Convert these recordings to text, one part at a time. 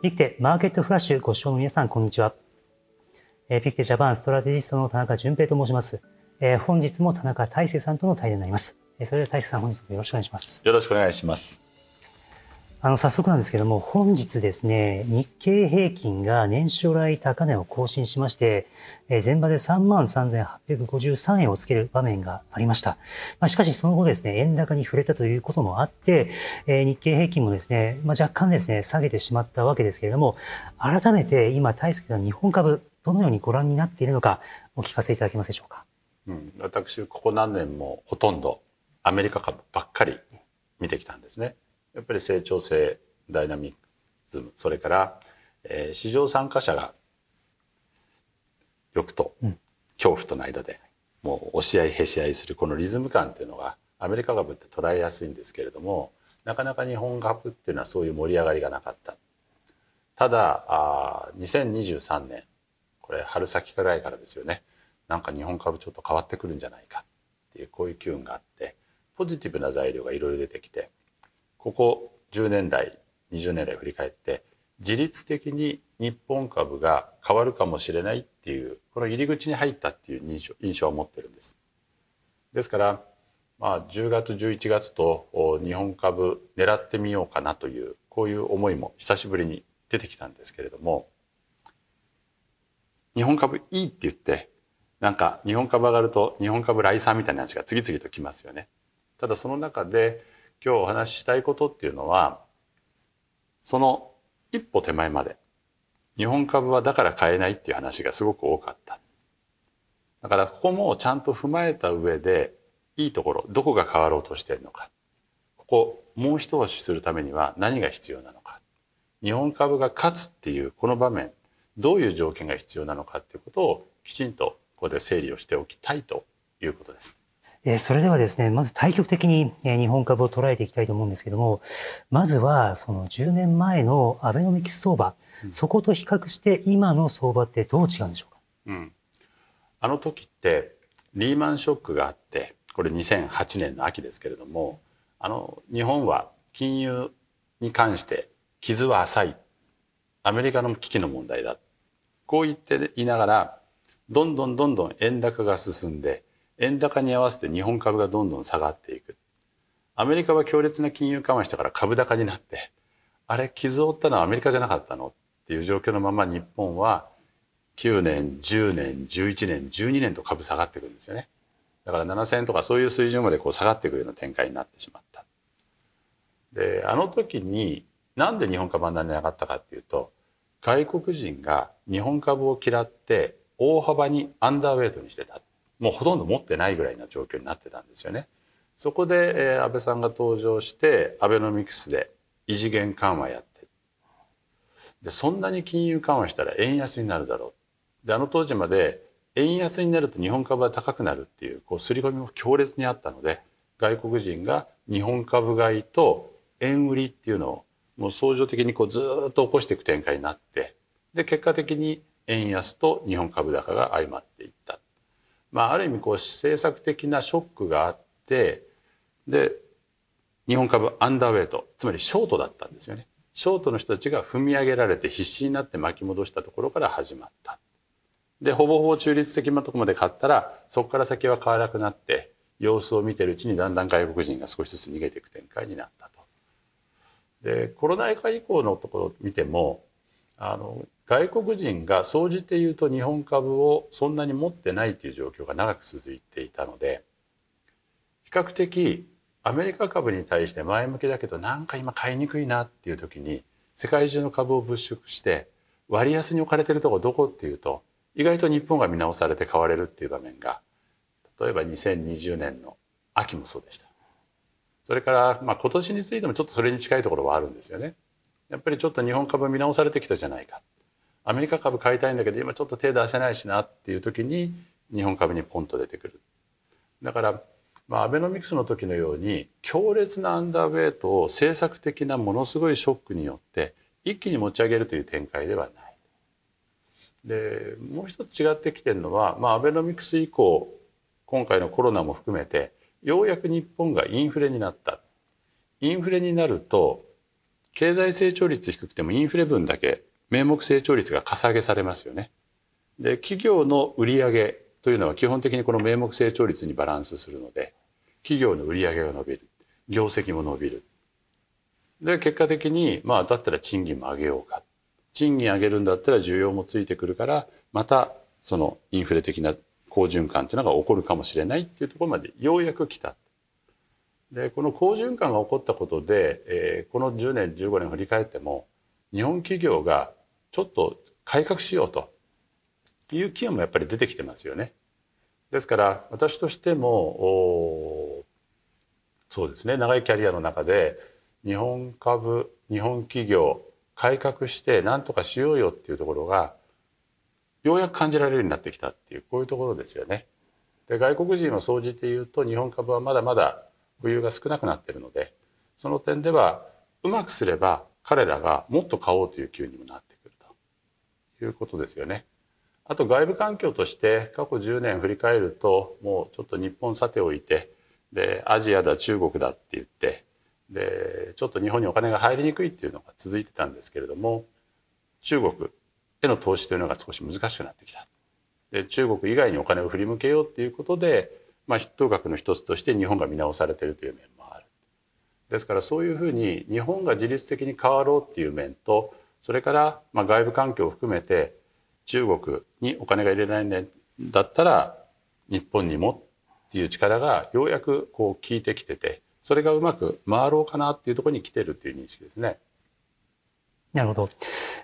ピクテマーケットフラッシュご視聴の皆さん、こんにちは。えー、ピクテジャパンストラテジストの田中純平と申します。えー、本日も田中泰輔さんとの対談になります。えー、それでは泰輔さん、本日もよろしくお願いします。よろしくお願いします。あの、早速なんですけども、本日ですね、日経平均が年初来高値を更新しまして、え、前場で33,853円をつける場面がありました。まあ、しかしその後ですね、円高に振れたということもあって、えー、日経平均もですね、まあ、若干ですね、下げてしまったわけですけれども、改めて今、大好きな日本株、どのようにご覧になっているのか、お聞かせいただけますでしょうか？うん、私、ここ何年もほとんどアメリカ株ばっかり見てきたんですね。やっぱり成長性ダイナミズムそれから、えー、市場参加者が欲と恐怖との間でもう押し合いへし合いするこのリズム感っていうのがアメリカ株って捉えやすいんですけれどもなかなか日本株っていうのはそういう盛り上がりがなかった。ただあ2023年これ春先ぐらいからですよね。なんか日本株ちょっと変わってくるんじゃないかっていうこういう機運があってポジティブな材料がいろいろ出てきてここ10年来20年来振り返って自律的に日本株が変わるかもしれないっていうこの入り口に入ったっていう印象印象を持ってるんです。ですからまあ10月11月と日本株狙ってみようかなというこういう思いも久しぶりに出てきたんですけれども日本株いいって言ってなんか日本株上がると日本株来産みたいな話が次々と来ますよね。ただその中で今日お話ししたいことっていうのはその一歩手前まで日本株はだから買えないっていう話がすごく多かった。だからここもちゃんと踏まえた上でいいところどこが変わろうとしているのかここもう一押しするためには何が必要なのか日本株が勝つっていうこの場面どういう条件が必要なのかっていうことをきちんとここで整理をしておきたいということです。それではですね、まず対極的に日本株を捉えていきたいと思うんですけども、まずはその10年前のアベノミクス相場、うん、そこと比較して今の相場ってどう違うんでしょうか、うん、あの時ってリーマンショックがあって、これ2008年の秋ですけれども、あの日本は金融に関して傷は浅い。アメリカの危機の問題だ。こう言って言いながら、どんどんどんどん円高が進んで、円高に合わせて日本株がどんどん下がっていく。アメリカは強烈な金融緩和したから株高になって、あれ、傷を負ったのはアメリカじゃなかったのっていう状況のまま日本は9年、10年、11年、12年と株下がっていくんですよね。だから7000円とかそういう水準までこう下がっていくような展開になってしまった。で、あの時になんで日本株あんなに上がったかっていうと、外国人が日本株を嫌って大幅にアンダーウェイトにしてた。もうほとんど持ってないぐらいな状況になってたんですよね。そこで、えー、安倍さんが登場してアベノミクスで異次元緩和やって。でそんなに金融緩和したら円安になるだろう。であの当時まで円安になると日本株は高くなるっていうこう刷り込みも強烈にあったので外国人が日本株買いと円売りっていうのをもう相乗的にこうずっと起こしていく展開になってで結果的に円安と日本株高が相まっていった。まあ、ある意味こう政策的なショックがあってで日本株アンダーウェイトつまりショートだったんですよね。ショートの人たちが踏み上げられて必死になって巻き戻したところから始まった。でほぼほぼ中立的なところまで買ったらそこから先は買わなくなって様子を見てるうちにだんだん外国人が少しずつ逃げていく展開になったと。でコロナ禍以降のところを見てもあの外国人が総じて言うと日本株をそんなに持ってないという状況が長く続いていたので比較的アメリカ株に対して前向きだけどなんか今買いにくいなっていう時に世界中の株を物色して割安に置かれてるとこどこっていうと意外と日本が見直されて買われるっていう場面が例えば2020年の秋もそうでした。それからまあ今年についてもちょっとそれに近いところはあるんですよね。やっぱりちょっと日本株見直されてきたじゃないか。アメリカ株買いたいんだけど今ちょっと手出せないしなっていう時に日本株にポンと出てくる。だから、まあ、アベノミクスの時のように強烈なアンダーウェイトを政策的なものすごいショックによって一気に持ち上げるという展開ではない。でもう一つ違ってきてるのは、まあ、アベノミクス以降今回のコロナも含めてようやく日本がインフレになった。インフレになると経済成長率低くてもインフレ分だけ名目成長率がかさ上げされますよね。で企業の売上というのは基本的にこの名目成長率にバランスするので企業の売上が伸びる業績も伸びるで結果的にまあだったら賃金も上げようか賃金上げるんだったら需要もついてくるからまたそのインフレ的な好循環というのが起こるかもしれないっていうところまでようやく来た。でこの好循環が起こったことで、えー、この10年15年振り返っても日本企業がちょっと改革しようという機運もやっぱり出てきてますよね。ですから私としてもそうですね長いキャリアの中で日本株日本企業改革して何とかしようよっていうところがようやく感じられるようになってきたっていうこういうところですよね。で外国人を総じて言うと日本株はまだまだ保有が少なくなってるのでその点ではうまくすれば彼らがもっと買おうという機運にもなっていうことですよね。あと外部環境として過去10年振り返るともうちょっと日本さておいてでアジアだ中国だって言ってでちょっと日本にお金が入りにくいっていうのが続いてたんですけれども中国への投資というのが少し難しくなってきた。で中国以外にお金を振り向けようっていうことで、まあ、筆頭額の一つとして日本が見直されているという面もある。ですからそういうふうに日本が自律的に変わろうっていう面とそれからまあ外部環境を含めて中国にお金が入れられないんだったら日本にもっていう力がようやくこう効いてきててそれがうまく回ろうかなっていうところに来てるっていう認識ですね。なるほど。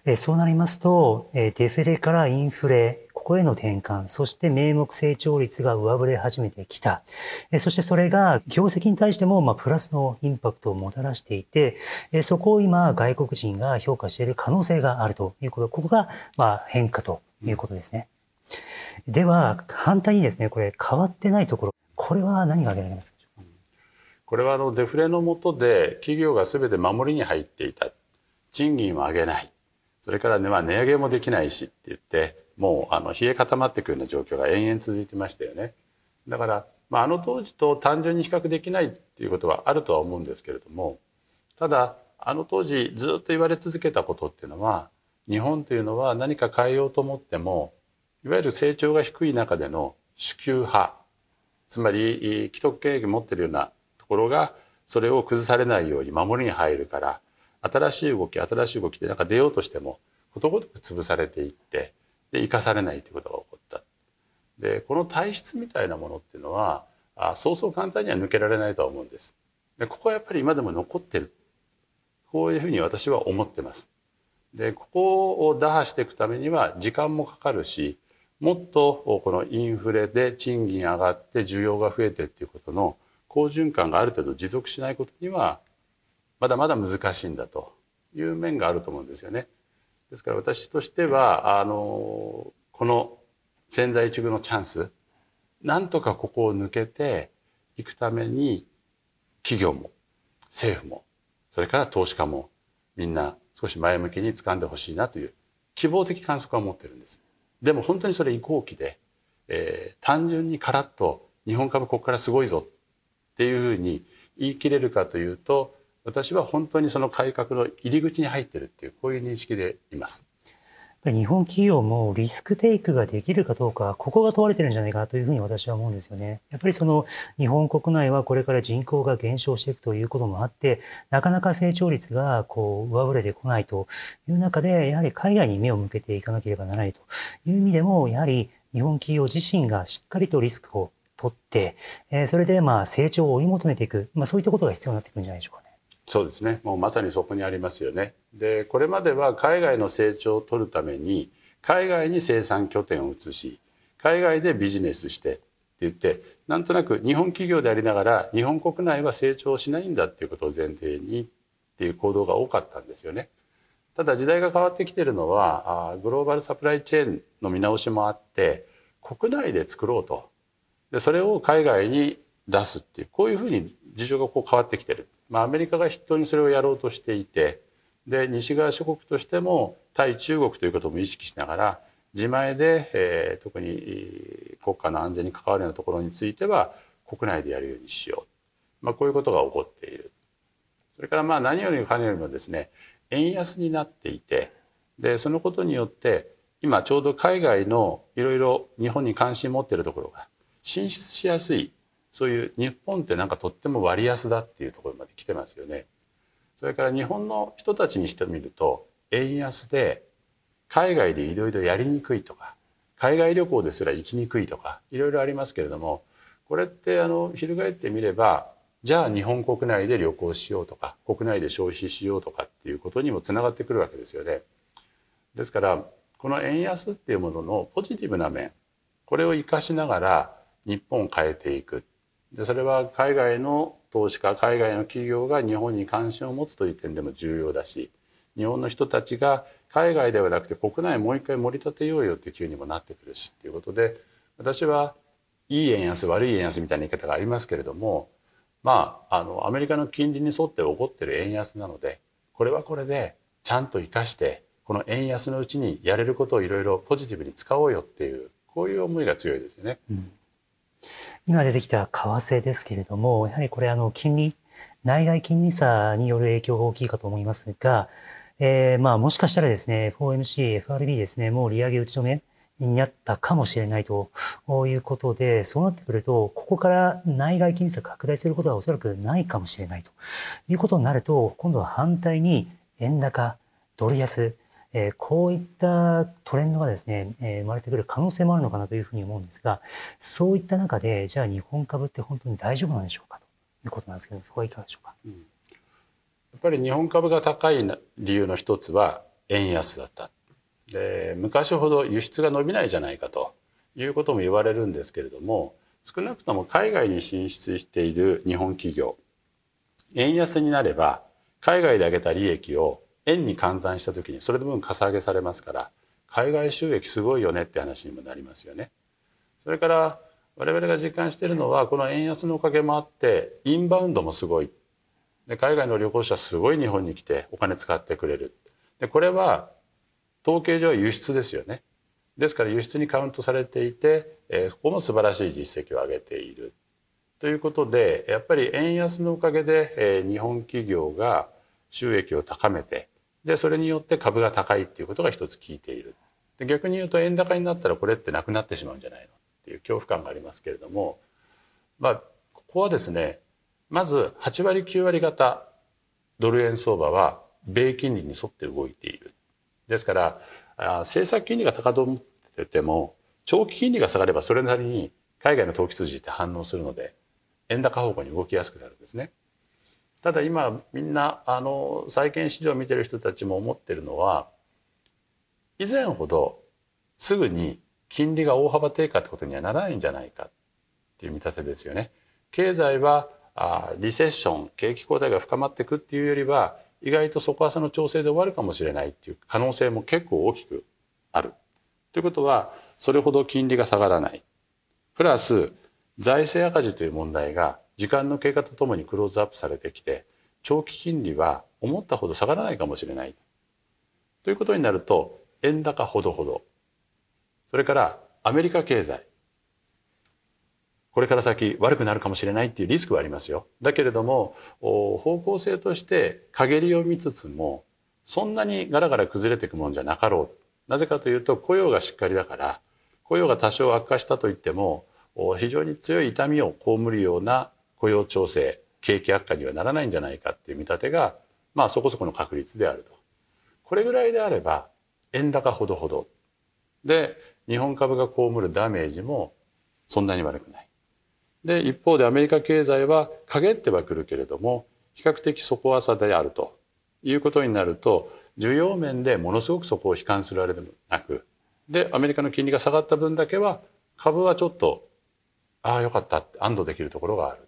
えそうなりますと、えデフレからインフレ、こへの転換、そして名目成長率が上振れ始めてきた。そしてそれが業績に対しても、まあ、プラスのインパクトをもたらしていて、そこを今外国人が評価している可能性があるということ、ここが、まあ、変化ということですね。では、反対にですね、これ変わってないところ、これは何が挙げられますか？これはあのデフレの下で企業が全て守りに入っていた。賃金を上げない。それからね、まあ、値上げもできないしって言って、もうあの冷え固まっていくような状況が延々続いてましたよね。だから、まあ、あの当時と単純に比較できないっていうことはあるとは思うんですけれどもただあの当時ずっと言われ続けたことっていうのは日本というのは何か変えようと思ってもいわゆる成長が低い中での主給派つまり既得権益持ってるようなところがそれを崩されないように守りに入るから新しい動き新しい動きでなんか出ようとしてもことごとく潰されていってで生かされないということが起こった。でこの体質みたいなものっていうのはあそうそう簡単には抜けられないとは思うんです。でここはやっぱり今でも残ってるこういうふうに私は思ってます。でここを打破していくためには時間もかかるしもっとこのインフレで賃金上がって需要が増えてっていうことの好循環がある程度持続しないことにはまだまだ難しいんだという面があると思うんですよね。ですから私としてはあのこの千載一遇のチャンスなんとかここを抜けていくために企業も政府もそれから投資家もみんな少し前向きに掴んでほしいなという希望的観測は持ってるんです。でも本当にそれ移行期で、えー、単純にカラッと日本株ここからすごいぞっていうふうに言い切れるかというと私は本当にその改革の入り口に入ってるっていうこういう認識でいます。日本企業もリスクテイクができるかどうか、ここが問われてるんじゃないかなというふうに私は思うんですよね。やっぱりその日本国内はこれから人口が減少していくということもあって、なかなか成長率がこう上振れてこないという中で、やはり海外に目を向けていかなければならないという意味でも、やはり日本企業自身がしっかりとリスクを取って、えそれでまあ成長を追い求めていく、まあそういったことが必要になってくるんじゃないでしょうかね。そうですねもうまさにそこにありますよね。でこれまでは海外の成長を取るために海外に生産拠点を移し海外でビジネスしてって言ってなんとなく日本企業でありながら日本国内は成長しないんだっていうことを前提にっていう行動が多かったんですよね。ただ時代が変わってきてるのはグローバルサプライチェーンの見直しもあって国内で作ろうとでそれを海外に出すっていうこういうふうに事情がこう変わってきてる。まあ、アメリカが筆頭にそれをやろうとしていてで西側諸国としても対中国ということも意識しながら自前で、えー、特に国家の安全に関わるようなところについては国内でやるようにしよう、まあ、こういうことが起こっている。それからまあ何よりもかねよりもですね円安になっていてでそのことによって今ちょうど海外のいろいろ日本に関心持っているところが進出しやすいそういう日本ってなんかとっても割安だっていうところ来てますよね。それから日本の人たちにしてみると円安で海外でいろいろやりにくいとか海外旅行ですら行きにくいとかいろいろありますけれどもこれってあの翻ってみればじゃあ日本国内で旅行しようとか国内で消費しようとかっていうことにもつながってくるわけですよね。ですからこの円安っていうもののポジティブな面これを生かしながら日本を変えていくでそれは海外の投資家海外の企業が日本に関心を持つという点でも重要だし日本の人たちが海外ではなくて国内もう一回盛り立てようよっていう気にもなってくるしっていうことで私はいい円安悪い円安みたいな言い方がありますけれどもまああのアメリカの金利に沿って起こっている円安なのでこれはこれでちゃんと生かしてこの円安のうちにやれることをいろいろポジティブに使おうよっていうこういう思いが強いですよね。うん、今出てきた為替ですけれどもやはりこれあの金利内外金利差による影響が大きいかと思いますが、えー、まあもしかしたらですね FOMC、FRB ですねもう利上げ打ち止めになったかもしれないということで、そうなってくると、ここから内外金利差拡大することはおそらくないかもしれないということになると、今度は反対に円高、ドル安、え、こういったトレンドがですね、え、生まれてくる可能性もあるのかなというふうに思うんですが、そういった中で、じゃあ日本株って本当に大丈夫なんでしょうかということなんですけど、そこはいかがでしょうか？うん、やっぱり日本株が高い理由の一つは円安だった。で昔ほど輸出が伸びないじゃないかということも言われるんですけれども少なくとも海外に進出している日本企業円安になれば海外で上げた利益を円に換算した時にそれの分かさ上げされますから海外収益すごいよねって話にもなりますよね。それから我々が実感しているのはこの円安のおかげもあってインバウンドもすごい。で海外の旅行者すごい日本に来てお金使ってくれる。でこれは統計上は輸出ですよね。ですから輸出にカウントされていて、えー、ここも素晴らしい実績を上げている。ということでやっぱり円安のおかげで、えー、日本企業が収益を高めてでそれによって株が高いっていうことが一つ効いている。で逆に言うと円高になったらこれってなくなってしまうんじゃないの？っていう恐怖感がありますけれどもまあここはですねまず8割9割方ドル円相場は米金利に沿って動いている。ですから政策金利が高止まってても長期金利が下がればそれなりに海外の投機筋って反応するので円高方向に動きやすくなるんですね。ただ今みんなあの債券市場を見てる人たちも思ってるのは以前ほどすぐに金利が大幅低下ってことにはならないんじゃないかっていう見立てですよね。経済はあリセッション景気後退が深まっていくっていうよりは意外と底浅の調整で終わるかもしれないっていう可能性も結構大きくある。ということはそれほど金利が下がらない。プラス財政赤字という問題が時間の経過とともにクローズアップされてきて長期金利は思ったほど下がらないかもしれないということになると円高ほどほどそれからアメリカ経済これから先悪くなるかもしれないっていうリスクはありますよ。だけれども方向性として陰りを見つつもそんなにガラガラ崩れていくもんじゃなかろう。なぜかというと雇用がしっかりだから雇用が多少悪化したといっても非常に強い痛みを被るような雇用調整景気悪化にはならないんじゃないかっていう見立てがまあそこそこの確率であると。これぐらいであれば円高ほどほどで日本株が被るダメージもそんなに悪くない。で一方でアメリカ経済は陰ってはくるけれども比較的底浅であるということになると需要面でものすごくそこを悲観するあれでもなくでアメリカの金利が下がった分だけは株はちょっとああよかったって安堵できるところがある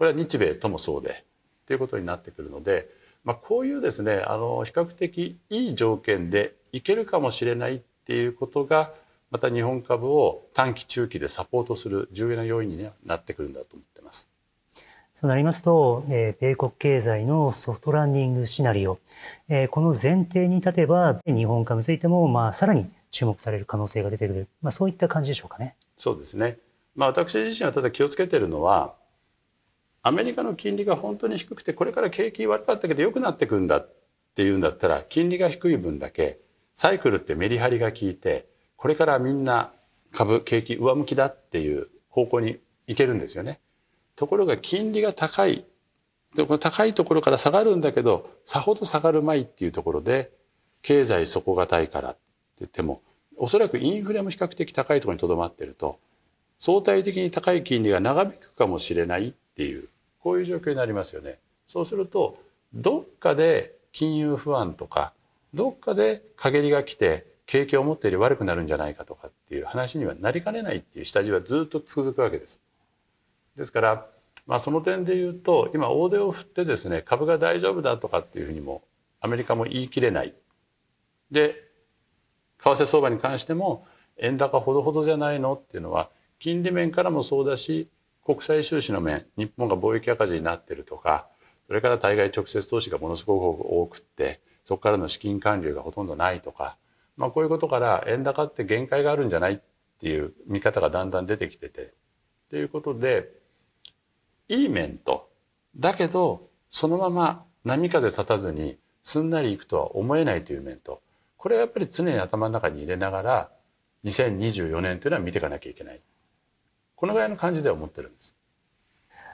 これは日米ともそうでということになってくるので、まあ、こういうですねあの比較的いい条件でいけるかもしれないっていうことがまた日本株を短期中期でサポートする重要な要因になってくるんだと思ってます。そうなりますと、えー、米国経済のソフトランディングシナリオ、えー、この前提に立てば日本株についても、まあ、さらに注目される可能性が出てくる、まあ、そういった感じでしょうかね。そうですね。まあ、私自身はただ気をつけているのはアメリカの金利が本当に低くてこれから景気悪かったけど良くなってくんだっていうんだったら金利が低い分だけサイクルってメリハリが効いてこれからみんな株景気上向きだっていう方向に行けるんですよね。ところが金利が高いでこの高いところから下がるんだけどさほど下がるまいっていうところで経済底堅いからって言ってもおそらくインフレも比較的高いところにとどまってると相対的に高い金利が長引くかもしれないっていうこういう状況になりますよね。そうするとどっかで金融不安とかどっかで陰りが来て景気を思ったより悪くなるんじゃないかとかっていう話にはなりかねないっていう下地はずっと続くわけです。ですから、まあ、その点で言うと今大手を振ってですね株が大丈夫だとかっていうふうにもアメリカも言い切れない。で為替相場に関しても円高ほどほどじゃないのっていうのは金利面からもそうだし国際収支の面日本が貿易赤字になってるとかそれから対外直接投資がものすごく多くってそこからの資金還流がほとんどないとか、まあ、こういうことから円高って限界があるんじゃないっていう見方がだんだん出てきてて。ということでいい面とだけどそのまま波風立たずにすんなりいくとは思えないという面とこれはやっぱり常に頭の中に入れながら2024年というのは見ていかなきゃいけない。このぐらいの感じで思ってるんです。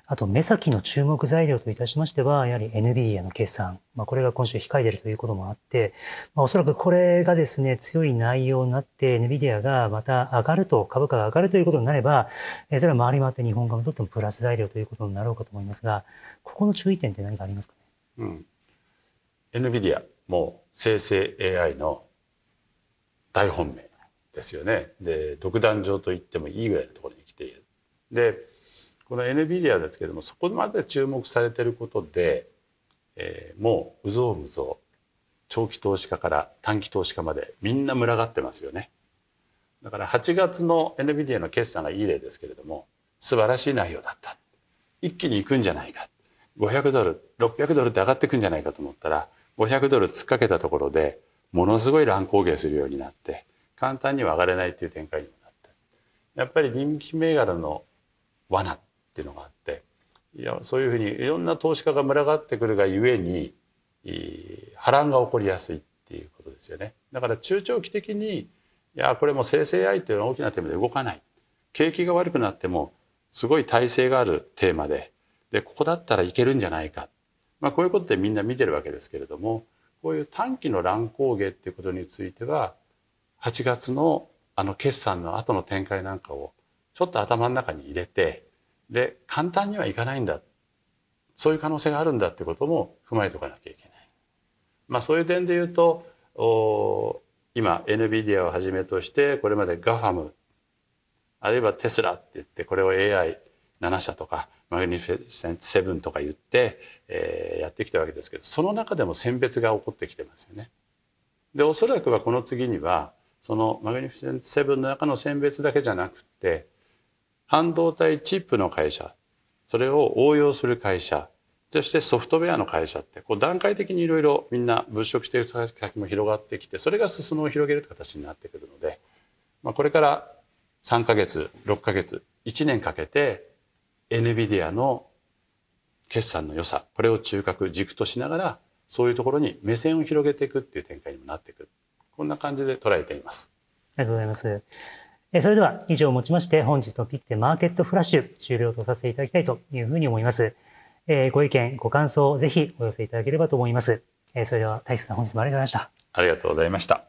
あと、目先の注目材料といたしましては、やはり NVIDIA の決算。まあ、これが今週控えているということもあって、まあ、おそらくこれがですね、強い内容になって、NVIDIA がまた上がると、株価が上がるということになれば、えそれは回り回って日本株にとってもプラス材料ということになろうかと思いますが、ここの注意点って何かありますかね？うん。NVIDIA も生成 AI の大本命ですよね。で、独壇場と言ってもいいぐらいのところに。で、この NVIDIA ですけどもそこまで注目されてることで、えー、もううぞうむぞ長期投資家から短期投資家までみんな群がってますよね。だから8月の NVIDIA の決算がいい例ですけれども素晴らしい内容だった。一気に行くんじゃないか。500ドル、600ドルって上がっていくんじゃないかと思ったら500ドル突っかけたところでものすごい乱高下するようになって簡単には上がれないっていう展開にもなった。やっぱり人気銘柄の罠っていうのがあっていやそういうふうにいろんな投資家が群がってくるがゆえに波乱が起こりやすいっていうことですよね。だから中長期的にいやこれも生成 AI というのは大きなテーマで動かない。景気が悪くなってもすごい耐性があるテーマででここだったらいけるんじゃないか、まあ、こういうことでみんな見てるわけですけれどもこういう短期の乱高下っていうことについては8月のあの決算の後の展開なんかをちょっと頭の中に入れてで簡単にはいかないんだそういう可能性があるんだってことも踏まえておかなきゃいけない。まあそういう点で言うとお今 NVIDIA をはじめとしてこれまで GAFAM あるいはテスラって言ってこれを AI7 社とかマグニフィセント7とか言って、えー、やってきたわけですけどその中でも選別が起こってきてますよね。でおそらくはこの次にはそのマグニフィセント7の中の選別だけじゃなくて半導体チップの会社それを応用する会社そしてソフトウェアの会社ってこう段階的にいろいろみんな物色している先も広がってきてそれが裾野を広げるという形になってくるので、まあ、これから3か月6か月1年かけて NVIDIA の決算の良さこれを中核軸としながらそういうところに目線を広げていくっていう展開にもなっていくこんな感じで捉えています。ありがとうございます。それでは以上をもちまして本日のピックマーケットフラッシュ終了とさせていただきたいというふうに思います。えご意見、ご感想をぜひお寄せいただければと思います。えそれでは大輔さん本日もありがとうございました。ありがとうございました。